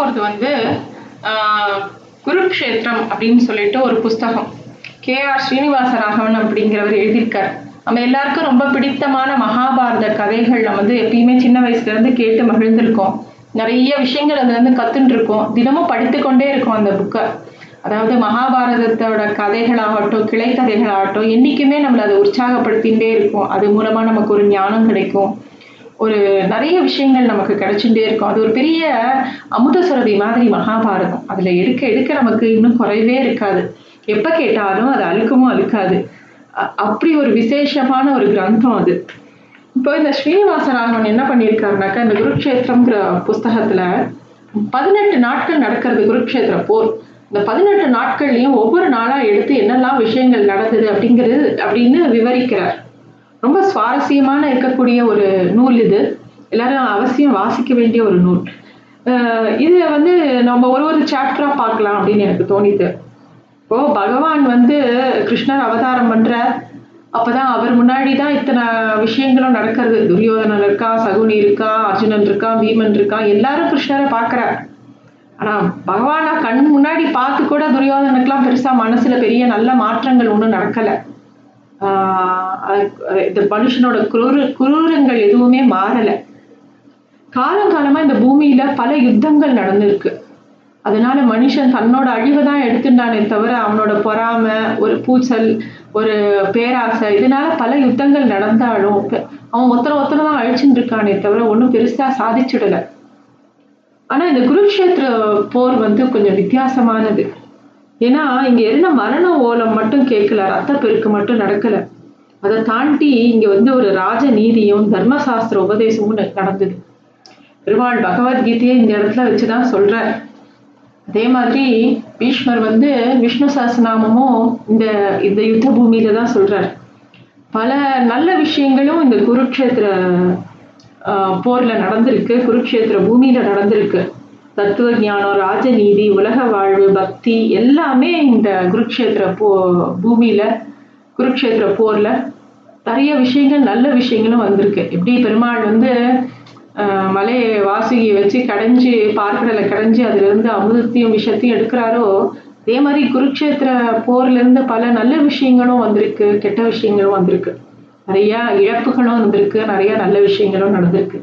போகிறது வந்து குருக்ஷேத்திரம் அப்படின்னு சொல்லிட்டு ஒரு புஸ்தகம். கே ஆர் ஸ்ரீனிவாச ராகவன் அப்படிங்கிறவர் எழுதியிருக்கார். நம்ம எல்லாருக்கும் ரொம்ப பிடித்தமான மகாபாரத கதைகள் வந்து எப்பயுமே சின்ன வயசுலேருந்து கேட்டு மகிழ்ந்திருக்கோம். நிறைய விஷயங்கள் அதுலேருந்து இருந்து இருக்கோம் தினமும் படித்துக்கொண்டே இருக்கும் இருக்கோம் அந்த புக்கை அதாவது மகாபாரதத்தோட கதைகளாகட்டும் கிளை கதைகளாகட்டும் என்றைக்குமே நம்மளை அதை உற்சாகப்படுத்திகிட்டே இருக்கும். அது மூலமாக நமக்கு ஒரு ஞானம் கிடைக்கும். ஒரு நிறைய விஷயங்கள் நமக்கு கிடைச்சுட்டே இருக்கும். அது ஒரு பெரிய அமுத சுரபி மாதிரி மகாபாரதம். அதுல எடுக்க எடுக்க நமக்கு இன்னும் குறைவே இருக்காது. எப்ப கேட்டாலும் அது அழுக்கமும் அழுக்காது. அ- அப்படி ஒரு விசேஷமான ஒரு கிரந்தம் அது. இப்போ இந்த ஸ்ரீனிவாச ராகவன் என்ன பண்ணியிருக்காருனாக்கா இந்த குருக்ஷேத்திரம்ங்கிற புஸ்தகத்துல பதினெட்டு நாட்கள் நடக்கிறது குருக்ஷேத்திர போர். இந்த பதினெட்டு நாட்கள்லையும் ஒவ்வொரு நாளா எடுத்து என்னெல்லாம் விஷயங்கள் நடந்தது அப்படிங்கிறது அப்படின்னு விவரிக்கிறார். ரொம்ப சுவாரஸ்யமான இருக்கக்கூடிய ஒரு நூல் இது. எல்லாரும் அவசியம் வாசிக்க வேண்டிய ஒரு நூல். இது வந்து நம்ம ஒரு ஒரு சாப்டரா பார்க்கலாம் அப்படின்னு எனக்கு தோணிது. இப்போ பகவான் வந்து கிருஷ்ணர் அவதாரம் பண்ற அப்பதான் அவர் முன்னாடி தான் இத்தனை விஷயங்களும் நடக்கிறது. துரியோதனன் இருக்கா சகுனி இருக்கா அர்ஜுனன் இருக்கா பீமன் இருக்கா எல்லாரும் கிருஷ்ணரை பார்க்கறார். ஆனா பகவானா கண் முன்னாடி பார்த்து கூட துரியோதனுக்கெல்லாம் பெருசா மனசுல பெரிய நல்ல மாற்றங்கள் ஒன்றும் நடக்கலை. இந்த மனுஷனோட குரூர குரூரங்கள் எதுவுமே மாறலை. காலங்காலமாக இந்த பூமியில் பல யுத்தங்கள் நடந்திருக்கு. அதனால மனுஷன் தன்னோட அழிவை தான் எடுத்துட்டானே தவிர அவனோட பொறாமை ஒரு பூச்சல் ஒரு பேராசை இதனால பல யுத்தங்கள் நடந்தாலும் அவன் ஒத்தனை ஒருத்தனை தான் அழிச்சுட்டு இருக்கானே தவிர ஒன்றும் பெருசாக சாதிச்சுடல. ஆனால் இந்த குருக்ஷேத்திர போர் வந்து கொஞ்சம் வித்தியாசமானது. ஏன்னா இங்க என்ன மரண ஓலம் மட்டும் கேட்கல ரத்த பெருக்கு மட்டும் நடக்கல. அதை தாண்டி இங்க வந்து ஒரு ராஜ நீதியும் தர்மசாஸ்திர உபதேசமும் ந- நடந்தது. பெருமாள் பகவத்கீதையை இந்த இடத்துல வச்சுதான் சொல்றார். அதே மாதிரி பீஷ்மர் வந்து விஷ்ணு சாஸ்திரநாமமும் இந்த இந்த யுத்த பூமியில தான் சொல்றார். பல நல்ல விஷயங்களும் இந்த குருக்ஷேத்திர போர்ல நடந்திருக்கு குருக்ஷேத்திர பூமியில நடந்திருக்கு. தத்துவ ஞானம் ராஜநீதி உலக வாழ்வு பக்தி எல்லாமே இந்த குருக்ஷேத்திர போ பூமியில குருக்ஷேத்திர போர்ல நிறைய விஷயங்கள் நல்ல விஷயங்களும் வந்திருக்கு. எப்படி பெருமாள் வந்து மலையை வாசுகியை வச்சு கடைஞ்சி பார்க்கடலை கடைஞ்சி அதுல இருந்து அமிர்தத்தையும் விஷத்தையும் எடுக்கிறாரோ அதே மாதிரி குருக்ஷேத்திர போர்ல இருந்து பல நல்ல விஷயங்களும் வந்திருக்கு கெட்ட விஷயங்களும் வந்திருக்கு. நிறைய இழப்புகளும் வந்திருக்கு நிறைய நல்ல விஷயங்களும் நடந்திருக்கு.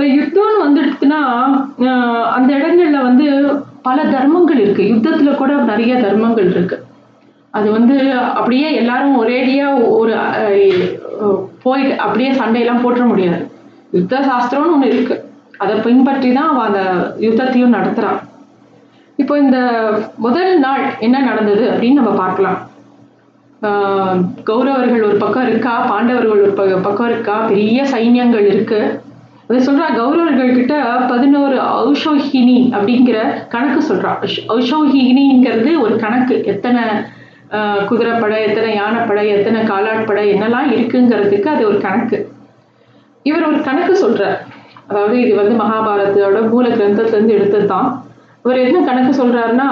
இப்போ யுத்தம்னு வந்துடுச்சுன்னா அந்த இடங்கள்ல வந்து பல தர்மங்கள் இருக்கு. யுத்தத்துல கூட நிறைய தர்மங்கள் இருக்கு. அது வந்து அப்படியே எல்லாரும் ஒரேடியா ஒரு போய் போயிட்டு அப்படியே சண்டையெல்லாம் போட்டுற முடியாது. யுத்த சாஸ்திரம்னு ஒன்று இருக்கு. அதை பின்பற்றி தான் அவன் அந்த யுத்தத்தையும் நடத்துறான். இப்போ இந்த முதல் நாள் என்ன நடந்தது அப்படின்னு நம்ம பார்க்கலாம். கௌரவர்கள் ஒரு பக்கம் இருக்கா பாண்டவர்கள் ஒரு ப- பக்கம் இருக்கா? பெரிய சைன்யங்கள் இருக்கு. அது சொல்றா கௌரவர்கள் கிட்ட பதினோரு ஔஷோஹினி அப்படிங்கிற கணக்கு சொல்றா. ஔஷோஹினிங்கிறது ஒரு கணக்கு. எத்தனை குதிரைப்படை எத்தனை யானைப்படை எத்தனை காலாட்படை என்னெல்லாம் இருக்குங்கிறதுக்கு அது ஒரு கணக்கு. இவர் ஒரு கணக்கு சொல்றார். அதாவது இது வந்து மகாபாரதத்தோட மூல கிரந்தத்துலேருந்து எடுத்தது தான் இவர் என்ன கணக்கு சொல்றாருன்னா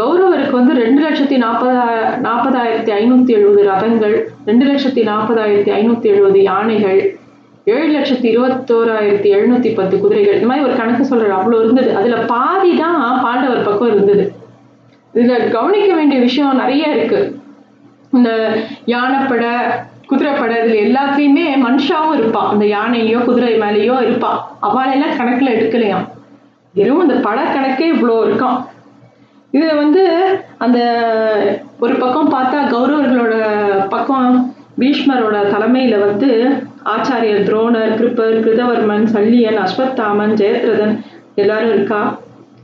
கௌரவருக்கு வந்து ரெண்டு லட்சத்தி நாற்பதா நாற்பதாயிரத்தி ஐநூத்தி எழுபது ரதங்கள் ரெண்டு லட்சத்தி நாற்பதாயிரத்தி ஐநூத்தி எழுபது யானைகள் ஏழு லட்சத்தி இருபத்தோராயிரத்தி எழுநூத்தி பத்து குதிரைகள். இந்த மாதிரி ஒரு கணக்கு சொல்ற அவ்வளவு இருந்தது. அதுல பாதி தான் பாண்டவர் பக்கம் இருந்தது. இதுல கவனிக்க வேண்டிய விஷயம் நிறைய இருக்கு. இந்த யானைப்படை குதிரைப்படை இதுல எல்லாத்துலயுமே மனுஷாவும் இருப்பான். அந்த யானையோ குதிரை மேலேயோ இருப்பான். அவளெல்லாம் கணக்குல எடுக்கலையாம் வெறும் இந்த பட கணக்கே இவ்வளோ இருக்கும் இது வந்து அந்த ஒரு பக்கம் பார்த்தா கௌரவர்களோட பக்கம் பீஷ்மரோட தலைமையில வந்து ஆச்சாரியர் துரோணர் கிருப்பர் கிருதவர்மன் சல்லியன் அஸ்வத்தாமன் ஜெயத்ரதன் எல்லாரும் இருக்கா?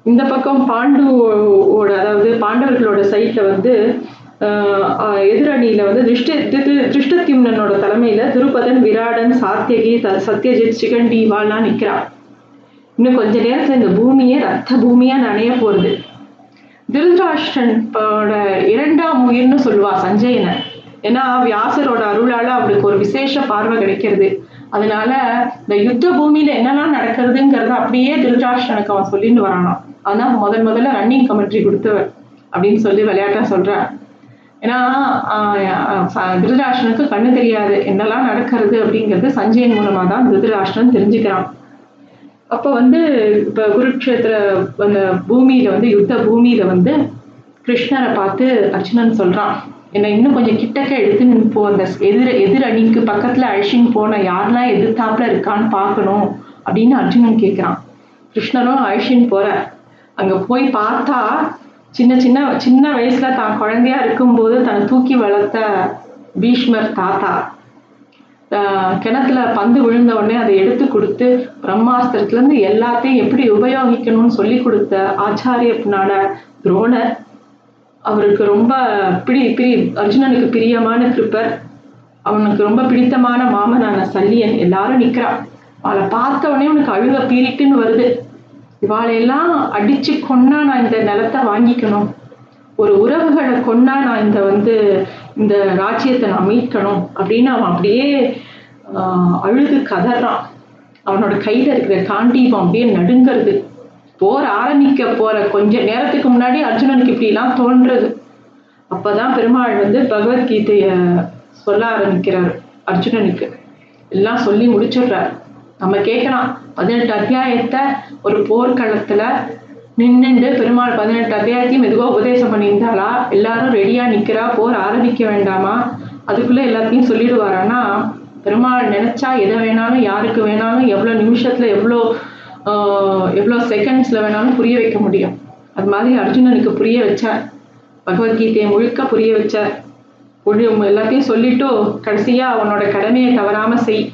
இந்த பக்கம் பாண்டுவோட அதாவது பாண்டவர்களோட சைட்ல வந்து எதிரணியில வந்து திருஷ்ட திரு- திருஷ்டத்யும்னனோட தலைமையில திருபதன் விராடன் சாத்தியகி த- சத்யஜித் சிகண்டி இவாள்லாம் நிக்கிறா. இன்னும் கொஞ்ச நேரத்துல இந்த பூமியே ரத்த பூமியா நனைய போறது. திருதராஷ்டிரனோட இரண்டாம் உயிர்னு சொல்லுவா சஞ்சயனை. ஏன்னா வியாசரோட அருளால அவளுக்கு ஒரு விசேஷ பார்வை கிடைக்கிறது. அதனால இந்த யுத்த பூமியில என்னெல்லாம் நடக்கிறதுங்கிறத அப்படியே திருதராஷ்டிரனுக்கு அவன் சொல்லிட்டு வரானா. அதான் முதல் முதல்ல ரன்னிங் கமெண்ட்ரி கொடுத்தவர் அப்படின்னு சொல்லி விளையாட்டா சொல்றான். ஏன்னா திருதராஷ்டனுக்கு கண்ணு தெரியாது என்னெல்லாம் நடக்கிறது அப்படிங்கிறது சஞ்சயன் மூலமா தான் திருதராஷ்டன் தெரிஞ்சுக்கிறான். அப்போ வந்து இப்போ குருக்ஷேத்திர அந்த பூமியில வந்து யுத்த பூமியில வந்து கிருஷ்ணரை பார்த்து அர்ஜுனன் சொல்றான். என்னை இன்னும் கொஞ்சம் கிட்டக்க எடுத்து நின்று போ அந்த எதிர எதிர் அணிக்கு பக்கத்துல அழிச்சின்னு போன யாரெல்லாம் எதிர்த்தாப்புல இருக்கான்னு பார்க்கணும் அப்படின்னு அர்ஜுனன் கேட்குறான் கிருஷ்ணரும் அழிச்சின்னு போற. அங்க போய் பார்த்தா சின்ன சின்ன சின்ன வயசுல தான் குழந்தையா இருக்கும்போது தன்னை தூக்கி வளர்த்த பீஷ்மர் தாத்தா. கிணத்துல பந்து விழுந்த உடனே அதை எடுத்து கொடுத்து பிரம்மாஸ்திரத்துல இருந்து எல்லாத்தையும் எப்படி உபயோகிக்கணும்னு சொல்லி கொடுத்த ஆச்சாரியப்பனான துரோணர் அவருக்கு ரொம்ப பிடி பிரி அர்ஜுனனுக்கு பிரியமான கிருப்பர் அவனுக்கு ரொம்ப பிடித்தமான மாமனான சல்லியன் எல்லாரும் நிற்கிறான் அவளை பார்த்த உடனே அவனுக்கு அழுக பீரிட்டுன்னு வருது. இவாளையெல்லாம் அடிச்சு கொன்னா நான் இந்த நிலத்தை வாங்கிக்கணும். ஒரு உறவுகளை கொன்னா நான் இந்த வந்து இந்த ராஜ்யத்தை நான் மீட்கணும் அப்படின்னு அவன் அப்படியே அழுது கதறான். அவனோட கையில் இருக்கிற காண்டீபம் அப்படியே நடுங்கிறது. போர் ஆரம்பிக்க போற கொஞ்ச நேரத்துக்கு முன்னாடி அர்ஜுனனுக்கு இப்படிலாம் தோன்றது. அப்பதான் பெருமாள் வந்து பகவத்கீதைய சொல்ல ஆரம்பிக்கிறார் அர்ஜுனனுக்கு. எல்லாம் சொல்லி முடிச்சிடுறார். நம்ம கேட்கலாம் பதினெட்டு அத்தியாயத்தை ஒரு போர்க்களத்துல நின்று பெருமாள் பதினெட்டு அத்தியாயத்தையும் மெதுவாக உபதேசம் பண்ணியிருந்தாளா? எல்லாரும் ரெடியா நிக்கிறா? போர் ஆரம்பிக்க வேண்டாமா? அதுக்குள்ள எல்லாத்தையும் சொல்லிடுவாரானா பெருமாள் நினைச்சா எதை வேணாலும் யாருக்கு வேணாலும் எவ்வளவு நிமிஷத்துல எவ்வளோ எவ்வளோ செகண்ட்ஸில் வேணாலும் புரிய வைக்க முடியும். அது மாதிரி அர்ஜுனனுக்கு புரிய வச்சார். பகவத்கீதையை முழுக்க புரிய வச்சார். முழு எல்லாத்தையும் சொல்லிட்டு கடைசியாக அவனோட கடமையை தவறாமல் செய்.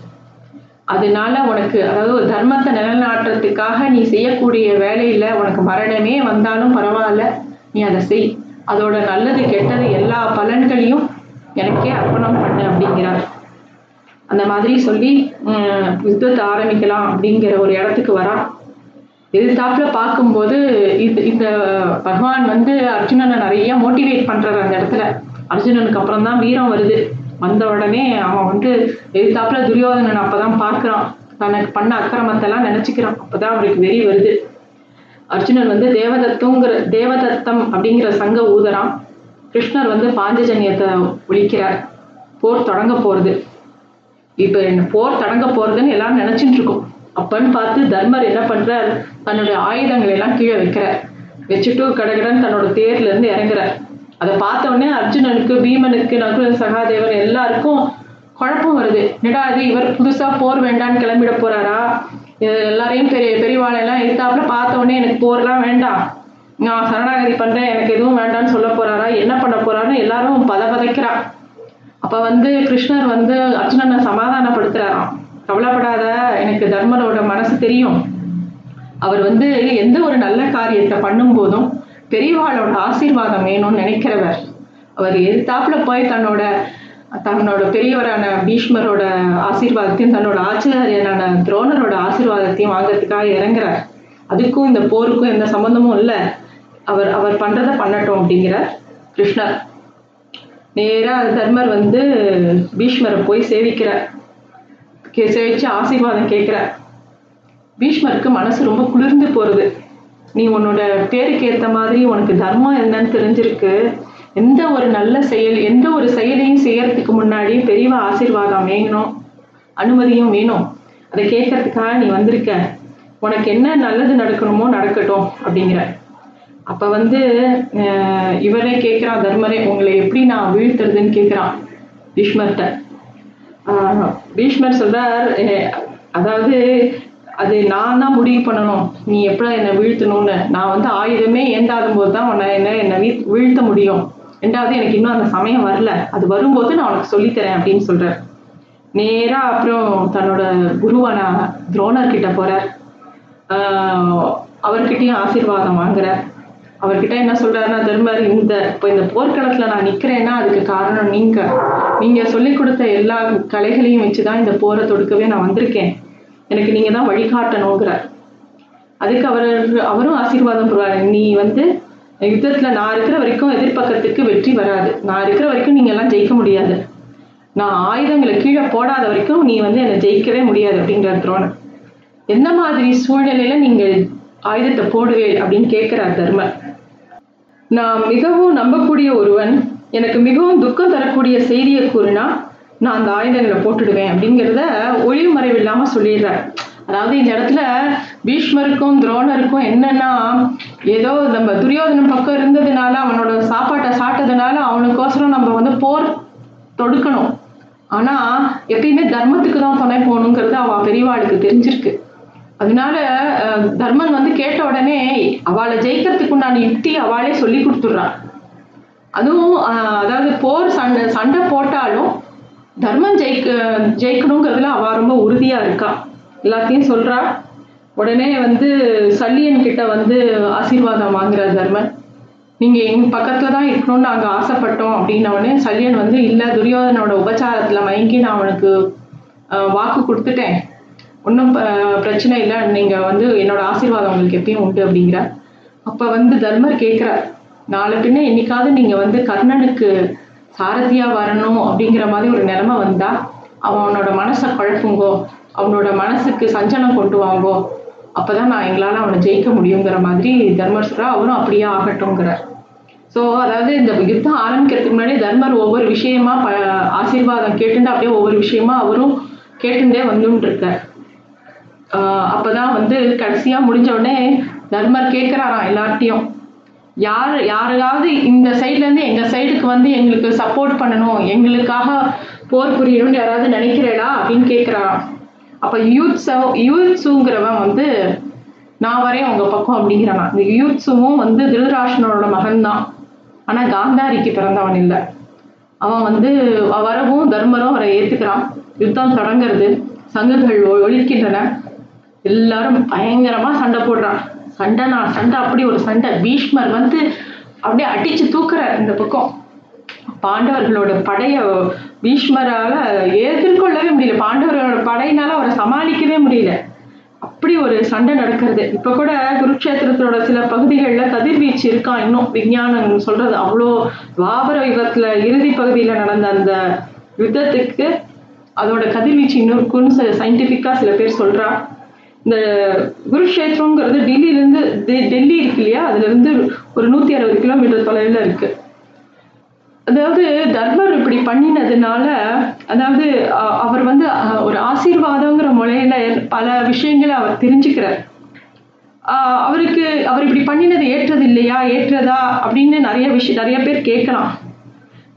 அதனால உனக்கு அதாவது தர்மத்தை நிலநாட்டுறதுக்காக நீ செய்யக்கூடிய வேலையில் உனக்கு மரணமே வந்தாலும் பரவாயில்ல. நீ அதை செய். அதோட நல்லது கெட்டது எல்லா பலன்களையும் எனக்கே அர்ப்பணம் பண்ணு அப்படிங்கிறார். அந்த மாதிரி சொல்லி யுத்தத்தை ஆரம்பிக்கலாம் அப்படிங்கிற ஒரு இடத்துக்கு வரான் எதிர்த்தாப்புல பார்க்கும்போது இது இந்த பகவான் வந்து அர்ஜுனனை நிறைய மோட்டிவேட் பண்றாரு அந்த இடத்துல. அர்ஜுனனுக்கு அப்புறம் தான் வீரம் வருது. வந்த உடனே அவன் வந்து எதிர்த்தாப்புல துரியோதனன் அப்பதான் பார்க்குறான். தனக்கு பண்ண அக்கிரமத்தெல்லாம் நினைச்சுக்கிறான். அப்பதான் அவருக்கு வெறி வருது. அர்ஜுனன் வந்து தேவதத்துங்கிற தேவதத்தம் அப்படிங்கிற சங்க ஊதரான் கிருஷ்ணர் வந்து பாஞ்சஜன்யத்தை ஒழிக்கிறார். போர் தொடங்க போறது. இப்ப என்ன போர் தொடங்க போறதுன்னு எல்லாரும் நினைச்சிட்டு இருக்கோம். அப்பன்னு பார்த்து தர்மர் என்ன பண்றார்? தன்னுடைய ஆயுதங்களை எல்லாம் கீழே வைக்கிறார். வச்சுட்டு கடகடன் தன்னோட தேர்ல இருந்து இறங்குறார். அதை பார்த்த உடனே அர்ஜுனனுக்கு பீமனுக்கு நகுல சகாதேவன் எல்லாருக்கும் குழப்பம் வருது. என்னடா இவர் புதுசா போர் வேண்டான்னு கிளம்பிட போறாரா? எல்லாரையும் பெரிய பெரியவாளையெல்லாம் எடுத்தாப்புல பார்த்த உடனே எனக்கு போர்லாம் வேண்டாம். நான் சரணாகதி பண்றேன் எனக்கு எதுவும் வேண்டாம்னு சொல்ல போறாரா? என்ன பண்ண போறாருன்னு எல்லாரும் பதவதைக்கிறா அப்ப வந்து கிருஷ்ணர் வந்து அர்ஜுனனை சமாதானப்படுத்துறாராம். கவலைப்படாத எனக்கு தர்மரோட மனசு தெரியும். அவர் வந்து எந்த ஒரு நல்ல காரியத்தை பண்ணும் போதும் பெரியவாளோட ஆசீர்வாதம் வேணும்னு நினைக்கிறவர். அவர் எதிர்த்தாப்புல போய் தன்னோட தன்னோட பெரியவரான பீஷ்மரோட ஆசீர்வாதத்தையும் தன்னோட ஆச்சாரியனான துரோணரோட ஆசீர்வாதத்தையும் வாங்கறதுக்காக இறங்குறார். அதுக்கும் இந்த போருக்கும் எந்த சம்பந்தமும் இல்லை. அவர் அவர் பண்றதை பண்ணட்டும் அப்படிங்கிறார் கிருஷ்ணர். நேராக தர்மர் வந்து பீஷ்மரை போய் சேவிக்கிறார். கே சேவிச்சு ஆசீர்வாதம் கேட்குறார். பீஷ்மருக்கு மனசு ரொம்ப குளிர்ந்து போகிறது நீ உன்னோட பேருக்கு ஏற்ற மாதிரி உனக்கு தர்மம் என்னன்னு தெரிஞ்சிருக்கு. எந்த ஒரு நல்ல செயல் எந்த ஒரு செயலையும் செய்யறதுக்கு முன்னாடி பெரியவா ஆசீர்வாதம் வேணும் அனுமதியும் வேணும். அதை கேட்கறதுக்காக நீ வந்திருக்க. உனக்கு என்ன நல்லது நடக்கணுமோ நடக்கட்டும் அப்படிங்கிற அப்ப வந்து இவரே கேட்கிறான் தர்மரே உங்களை எப்படி நான் வீழ்த்துறதுன்னு கேட்கிறான் பீஷ்மர்கிட்ட பீஷ்மர் சொல்றார் அதாவது அது நான் தான் முடிவு பண்ணணும். நீ எப்படி என்னை வீழ்த்தணும்னு. நான் வந்து ஆயுதமே ஏந்தாத போது தான் உன்னை என்ன என்னை வீ- வீழ்த்த முடியும். ரெண்டாவது எனக்கு இன்னும் அந்த சமயம் வரல. அது வரும்போது நான் உனக்கு சொல்லித்தரேன் அப்படின்னு சொல்றேன் நேரா அப்புறம் தன்னோட குருவான துரோணர் கிட்ட போறார் அவர்கிட்டயும் ஆசீர்வாதம் வாங்குறார். அவர்கிட்ட என்ன சொல்றாருன்னா தர்மர் இந்த இப்போ இந்த போர்க்களத்துல நான் நிக்கிறேன்னா அதுக்கு காரணம் நீங்க. நீங்க சொல்லி கொடுத்த எல்லா கலைகளையும் வச்சுதான் இந்த போரை தொடுக்கவே நான் வந்திருக்கேன். எனக்கு நீங்க தான் வழிகாட்டணுங்கிறார் அதுக்கு அவர் அவரும் ஆசீர்வாதம் போடுவாரு நீ வந்து யுத்தத்துல நான் இருக்கிற வரைக்கும் எதிர்பக்கத்துக்கு வெற்றி வராது. நான் இருக்கிற வரைக்கும் நீங்க எல்லாம் ஜெயிக்க முடியாது. நான் ஆயுதங்களை கீழே போடாத வரைக்கும் நீ வந்து என்னை ஜெயிக்கவே முடியாது அப்படிங்கிற துரோணர் எந்த மாதிரி சூழ்நிலையில நீங்க ஆயுதத்தை போடுவே அப்படின்னு கேட்கிறார் தர்மர். நான் மிகவும் நம்பக்கூடிய ஒருவன் எனக்கு மிகவும் துக்கம் தரக்கூடிய செய்தியை கூறினா நான் அந்த ஆயுதங்களை போட்டுடுவேன் அப்படிங்கிறத ஒளிவு மறைவு இல்லாம சொல்லிடுறார். அதாவது இந்த இடத்துல பீஷ்மருக்கும் துரோணருக்கும் என்னன்னா ஏதோ நம்ம துரியோதனம் பக்கம் இருந்ததுனால அவனோட சாப்பாட்டை சாப்பிட்டதுனால அவனுக்கோசரம் நம்ம வந்து போர் தொடுக்கணும். ஆனா எப்பயுமே தர்மத்துக்கு தான் துணை போகணுங்கிறது அவ பெரியவாளுக்கு தெரிஞ்சிருக்கு. அதனால தர்மன் வந்து கேட்ட உடனே அவளை ஜெயிக்கிறதுக்கு உண்டான யுக்தி அவளே சொல்லி கொடுத்துட்றான். அதுவும் அதாவது போர் சண்டை சண்டை போட்டாலும் தர்மம் ஜெயிக்க ஜெயிக்கணுங்கிறதுல அவ ரொம்ப உறுதியா இருக்கா. எல்லாத்தையும் சொல்றா. உடனே வந்து சல்லியன் கிட்ட வந்து ஆசீர்வாதம் வாங்குறார் தர்மன். நீங்க எங்க பக்கத்துல தான் இருக்கணும்னு நாங்க ஆசைப்பட்டோம் அப்படின்ன உடனே சல்லியன் வந்து இல்ல துரியோதனோட உபச்சாரத்துல மயங்கி நான் அவனுக்கு வாக்கு கொடுத்துட்டேன். ஒன்றும் பிரச்சனை இல்லை. நீங்கள் வந்து என்னோட ஆசீர்வாதம் உங்களுக்கு எப்பயும் உண்டு அப்படிங்கிற அப்போ வந்து தர்மர் கேட்குறார் நாளை பின்ன என்னைக்காவது நீங்கள் வந்து கர்ணனுக்கு சாரதியாக வரணும் அப்படிங்கிற மாதிரி ஒரு நிலைமை வந்தால் அவனோட மனசை குழப்புங்கோ அவனோட மனசுக்கு சஞ்சலம் கொண்டு வாங்கோ அப்போ தான் நான் எங்களால் அவனை ஜெயிக்க முடியுங்கிற மாதிரி தர்மர் சொல்கிறார் அவரும் அப்படியே ஆகட்டும்ங்கிறார். ஸோ அதாவது இந்த யுத்தம் ஆரம்பிக்கிறதுக்கு முன்னாடி தர்மர் ஒவ்வொரு விஷயமா ப ஆசீர்வாதம் கேட்டுட்டு அப்படியே ஒவ்வொரு விஷயமா அவரும் கேட்டுட்டே வந்துட்டு இருக்கார் அப்போதான் வந்து கடைசியாக முடிஞ்ச உடனே தர்மர் கேட்குறாராம் எல்லார்ட்டையும் யார் யாரையாவது இந்த சைட்லேருந்து எங்கள் சைடுக்கு வந்து எங்களுக்கு சப்போர்ட் பண்ணணும் எங்களுக்காக போர் புரியணும்னு யாராவது நினைக்கிறேடா அப்படின்னு கேட்குறாராம். அப்போ யூத்ஸோ யூத்ஸுங்கிறவன் வந்து நான் வரேன் உங்கள் பக்கம் அப்படிங்கிறானா. இந்த யூத்ஸுவும் வந்து திருதராஷ்டனோட மகன்தான். ஆனால் காந்தாரிக்கு பிறந்தவன் இல்லை. அவன் வந்து வரவும் தர்மரும் அவரை ஏற்றுக்கிறான் யுத்தம் தொடங்குறது சங்குகள் ஒ- ஒலிக்கின்றன எல்லாரும் பயங்கரமா சண்டை போடுறான். சண்டை நான் சண்டை அப்படி ஒரு சண்டை. பீஷ்மர் வந்து அப்படியே அடிச்சு தூக்குறார் இந்த பக்கம். பாண்டவர்களோட படைய பீஷ்மரால எதிர்கொள்ளவே முடியல. பாண்டவர்களோட படையினால அவரை சமாளிக்கவே முடியல. அப்படி ஒரு சண்டை நடக்கிறது. இப்ப கூட குருக்ஷேத்திரத்தோட சில பகுதிகளில் கதிர்வீச்சு இருக்கான் இன்னும்? விஞ்ஞானம் சொல்றது அவ்வளோ துவாபர யுகத்துல இறுதி பகுதியில நடந்த அந்த யுத்தத்துக்கு அதோட கதிர்வீச்சு இன்னும் இருக்குன்னு சயின்டிஃபிக்கா சில பேர் சொல்றா. இந்த குருக்ஷேத்திரங்கிறது டெல்லியிலேருந்து டெ- டெல்லி இருக்கு இல்லையா அதுலேருந்து ஒரு நூற்றி அறுபது கிலோமீட்டர் தொலைவில் இருக்கு. அதாவது தர்மர் இப்படி பண்ணினதுனால அதாவது அவர் வந்து ஒரு ஆசீர்வாதங்கிற முறையில பல விஷயங்களை அவர் தெரிஞ்சுக்கிறார். அவருக்கு அவர் இப்படி பண்ணினது ஏற்றது இல்லையா ஏற்றதா? அப்படின்னு நிறைய விஷயம் நிறைய பேர் கேட்கலாம்.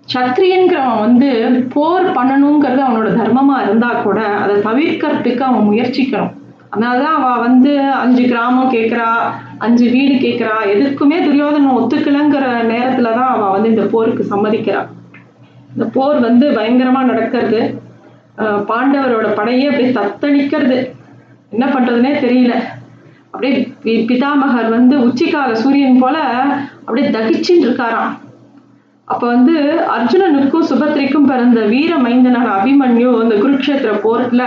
சத்திரியன்கிறவன் வந்து போர் பண்ணணுங்கிறது அவனோட தர்மமா இருந்தா கூட அதை தவிர்க்கிறதுக்கு அவன் முயற்சிக்கணும். அதனாலதான் அவ வந்து அஞ்சு கிராமம் கேட்கறா அஞ்சு வீடு கேட்கறா எதுக்குமே துரியோதனன் ஒத்துக்கலங்கிற நேரத்துலதான் அவ வந்து இந்த போருக்கு சம்மதிக்கிறா. இந்த போர் வந்து பயங்கரமா நடக்கிறது. பாண்டவரோட படையே அப்படியே தத்தளிக்கிறது. என்ன பண்றதுனே தெரியல. அப்படியே பி- பிதாமகர் வந்து உச்சிக்கால சூரியன் போல அப்படியே தகிச்சுன்னு இருக்காராம். அப்ப வந்து அர்ஜுனனுக்கும் சுபத்ரிக்கும் பிறந்த வீர மைந்தனான அபிமன்யு இந்த குருக்ஷேத்திர போர்ல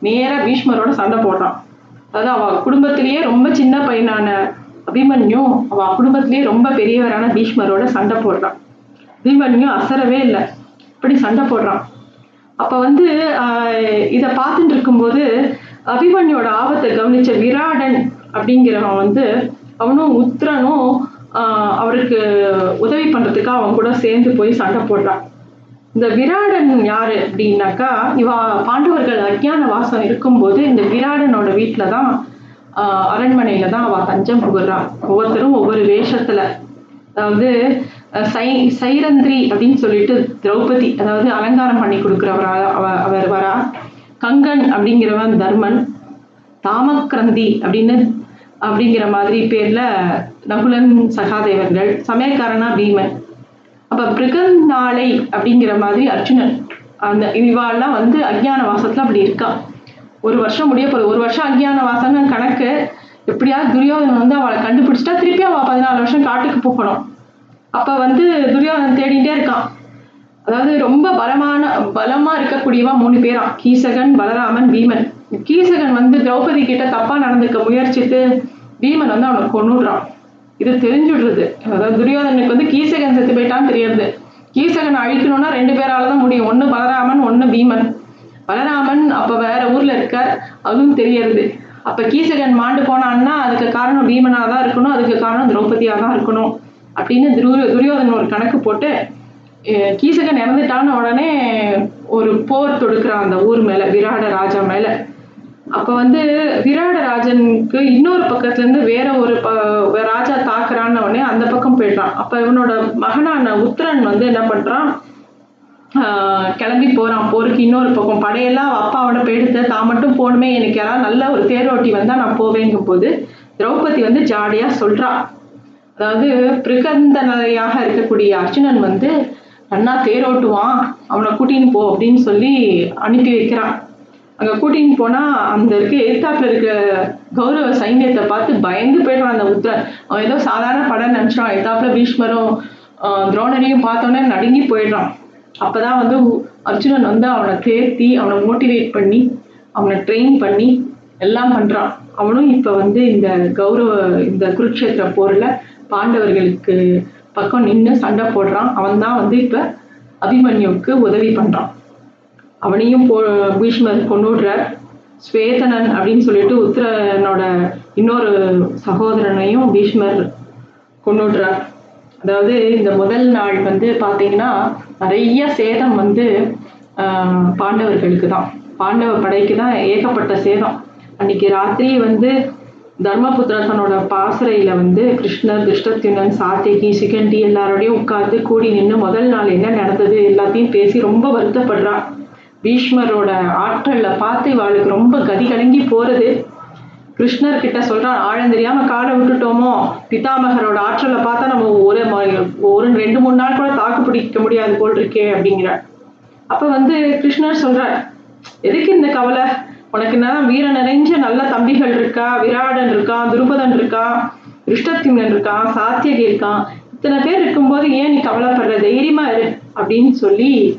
நேர பீஷ்மரோட சண்டை போடுறான். அதாவது அவ குடும்பத்திலேயே ரொம்ப சின்ன பையனான அபிமன்யு அவ குடும்பத்திலேயே ரொம்ப பெரியவரான பீஷ்மரோட சண்டை போடுறான் அபிமன்யு அசரவே இல்லை. இப்படி சண்டை போடுறான். அப்ப வந்து இதை பார்த்துட்டு இருக்கும்போது அபிமன்யோட ஆபத்தை கவனிச்ச விராடன் அப்படிங்கிறவன் வந்து அவனும் உத்திரனும் அவருக்கு உதவி பண்றதுக்கு அவன் கூட சேர்ந்து போய் சண்டை போடுறான். இந்த விராடன் யாரு அப்படின்னாக்கா இவா பாண்டவர்கள் அஜ்ஞான வாசம் இருக்கும்போது இந்த விராடனோட வீட்டில தான் அரண்மனையில தான் அவ தஞ்சம் புகுறான் ஒவ்வொருத்தரும் ஒவ்வொரு வேஷத்துல. அதாவது சை சைரந்திரி அப்படின்னு சொல்லிட்டு திரௌபதி அதாவது அலங்காரம் பண்ணி கொடுக்குறவரா அவ அவர் வரா. கங்கன் அப்படிங்கிறவன் தர்மன். தாமக்ரந்தி அப்படின்னு அப்படிங்கிற மாதிரி பேர்ல நகுலன் சகாதேவர்கள். சமயக்காரனா பீமன். அப்ப பிருகநாளை அப்படிங்கிற மாதிரி அர்ஜுனன் அந்த இவாள்லாம் வந்து அஜ்ஞான வாசத்துல அப்படி இருக்கான் ஒரு வருஷம் முடிய போகுது. ஒரு வருஷம் அஜ்ஞான வாசம்னு கணக்கு எப்படியாவது துரியோதனன் வந்து அவளை கண்டுபிடிச்சிட்டா திருப்பி அவள் பதினாலு வருஷம் காட்டுக்கு போகணும். அப்ப வந்து துரியோதனன் தேடிட்டே இருக்கான். அதாவது ரொம்ப பலமான பலமா இருக்கக்கூடியவா மூணு பேராம் கீசகன் பலராமன் பீமன். கீசகன் வந்து திரௌபதி கிட்ட தப்பா நடந்துக்க முயற்சித்து பீமன் வந்து அவனை கொன்னுடுறான். இது தெரிஞ்சுடுறது. அதாவது துரியோதனுக்கு வந்து கீசகன் செத்து போயிட்டான்னு தெரியாது கீசகன் அழிக்கணும்னா ரெண்டு பேரால தான் முடியும். ஒன்று பலராமன் ஒன்று பீமன். பலராமன் அப்போ வேற ஊர்ல இருக்கார். அதுவும் தெரியறது. அப்போ கீசகன் மாண்டு போனான்னா அதுக்கு காரணம் பீமனாக தான் இருக்கணும். அதுக்கு காரணம் திரௌபதியாக தான் இருக்கணும். அப்படின்னு துரு துரியோதன் ஒரு கணக்கு போட்டு கீசகன் இறந்துட்டான உடனே ஒரு போர் தொடுக்கிறான் அந்த ஊர் மேலே விராட ராஜா மேலே. அப்ப வந்து விராடராஜனுக்கு இன்னொரு பக்கத்துல இருந்து வேற ஒரு ப- ராஜா தாக்குறான்னு உடனே அந்த பக்கம் போயிடுறான். அப்ப இவனோட மகனான உத்தரன் வந்து என்ன பண்றான்? கிளம்பி போறான். போருக்கு இன்னொரு பக்கம். படையெல்லாம் அப்பாவோட போயிடுத்து தான் மட்டும் போகணுமே எனக்கு யாராவது நல்ல ஒரு தேரோட்டி வந்தா நான் போவேங்கும் போது திரௌபதி வந்து ஜாடியா சொல்றா. அதாவது பிரகந்தனையாக இருக்கக்கூடிய அர்ஜுனன் வந்து அண்ணா தேரோட்டுவான். அவனை கூட்டின்னு போ அப்படின்னு சொல்லி அனுப்பி வைக்கிறான். அங்க கூட்டின்னு போனா அந்த இருக்க எதிர்த்தாப்புல இருக்க கௌரவ சைன்யத்தை பார்த்து பயந்து போயிடுவான் அந்த உத்தரன். அவன் ஏதோ சாதாரண படம் நினச்சான் எதிர்த்தாப்புல பீஷ்மரும் துரோணனையும் துரோணரையும் பார்த்தோன்னே நடுங்கி போயிடுறான். அப்பதான் வந்து உ- அர்ஜுனன் வந்து அவனை தேர்த்தி அவனை மோட்டிவேட் பண்ணி அவனை ட்ரெயின் பண்ணி எல்லாம் பண்றான். அவனும் இப்ப வந்து இந்த கௌரவ இந்த குருக்ஷேத்திர போர்ல பாண்டவர்களுக்கு பக்கம் நின்று சண்டை போடுறான். அவன் தான் வந்து இப்ப அபிமன்யுவுக்கு உதவி பண்றான். அவனையும் போ பீஷ்மர் கொண்டுடுறார் ஸ்வேதனன் அப்படின்னு சொல்லிட்டு உத்தரனோட இன்னொரு சகோதரனையும் பீஷ்மர் கொண்டுடுறார் அதாவது இந்த முதல் நாள் வந்து பார்த்தீங்கன்னா நிறைய சேதம் வந்து பாண்டவர்களுக்கு தான். பாண்டவ படைக்கு தான் ஏகப்பட்ட சேதம். அன்னைக்கு ராத்திரி வந்து தர்மபுத்திரனோட தன்னோட பாசறையில வந்து கிருஷ்ணர் திருஷ்டத்யுனன் சாத்திகி சிகண்டி எல்லாரோடையும் உட்கார்ந்து கூடி நின்று முதல் நாள் என்ன நடந்தது எல்லாத்தையும் பேசி ரொம்ப வருத்தப்படுறான். பீஷ்மரோட ஆற்றல்ல பார்த்து இவாளுக்கு ரொம்ப கதி கலங்கி போறது. கிருஷ்ணர் கிட்ட சொல்றான் ஆழம் தெரியாம காலை விட்டுட்டோமோ? பிதாமகரோட ஆற்றலை பார்த்தா நம்ம ஒரு ஒரு ரெண்டு மூணு நாள் கூட தாக்கு பிடிக்க முடியாது போல் இருக்கே அப்படிங்கிற அப்ப வந்து கிருஷ்ணர் சொல்றார் எதுக்கு இந்த கவலை? உனக்கு என்ன வீர நிறைஞ்ச நல்ல தம்பிகள் இருக்கா? விராடன் இருக்கான் துருபதன் இருக்கான் ரிஷ்டத்யும்னன் இருக்கான் சாத்தியகி இருக்கான் இத்தனை பேர் இருக்கும்போது ஏன் நீ கவலைப்படுற? தைரியமா இரு. அப்படின்னு சொல்லி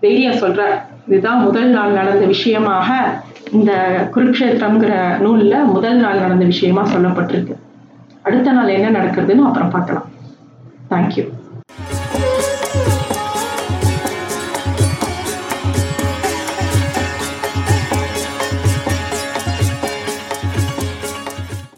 தைரியம் சொல்றார். இதுதான் முதல் நாள் நடந்த விஷயமாக இந்த குருக்ஷேத்திரம்ங்கிற நூலில் முதல் நாள் நடந்த விஷயமா சொல்லப்பட்டிருக்கு. அடுத்த நாள் என்ன நடக்குதுன்னு அப்புறம் பார்க்கலாம். தேங்க்யூ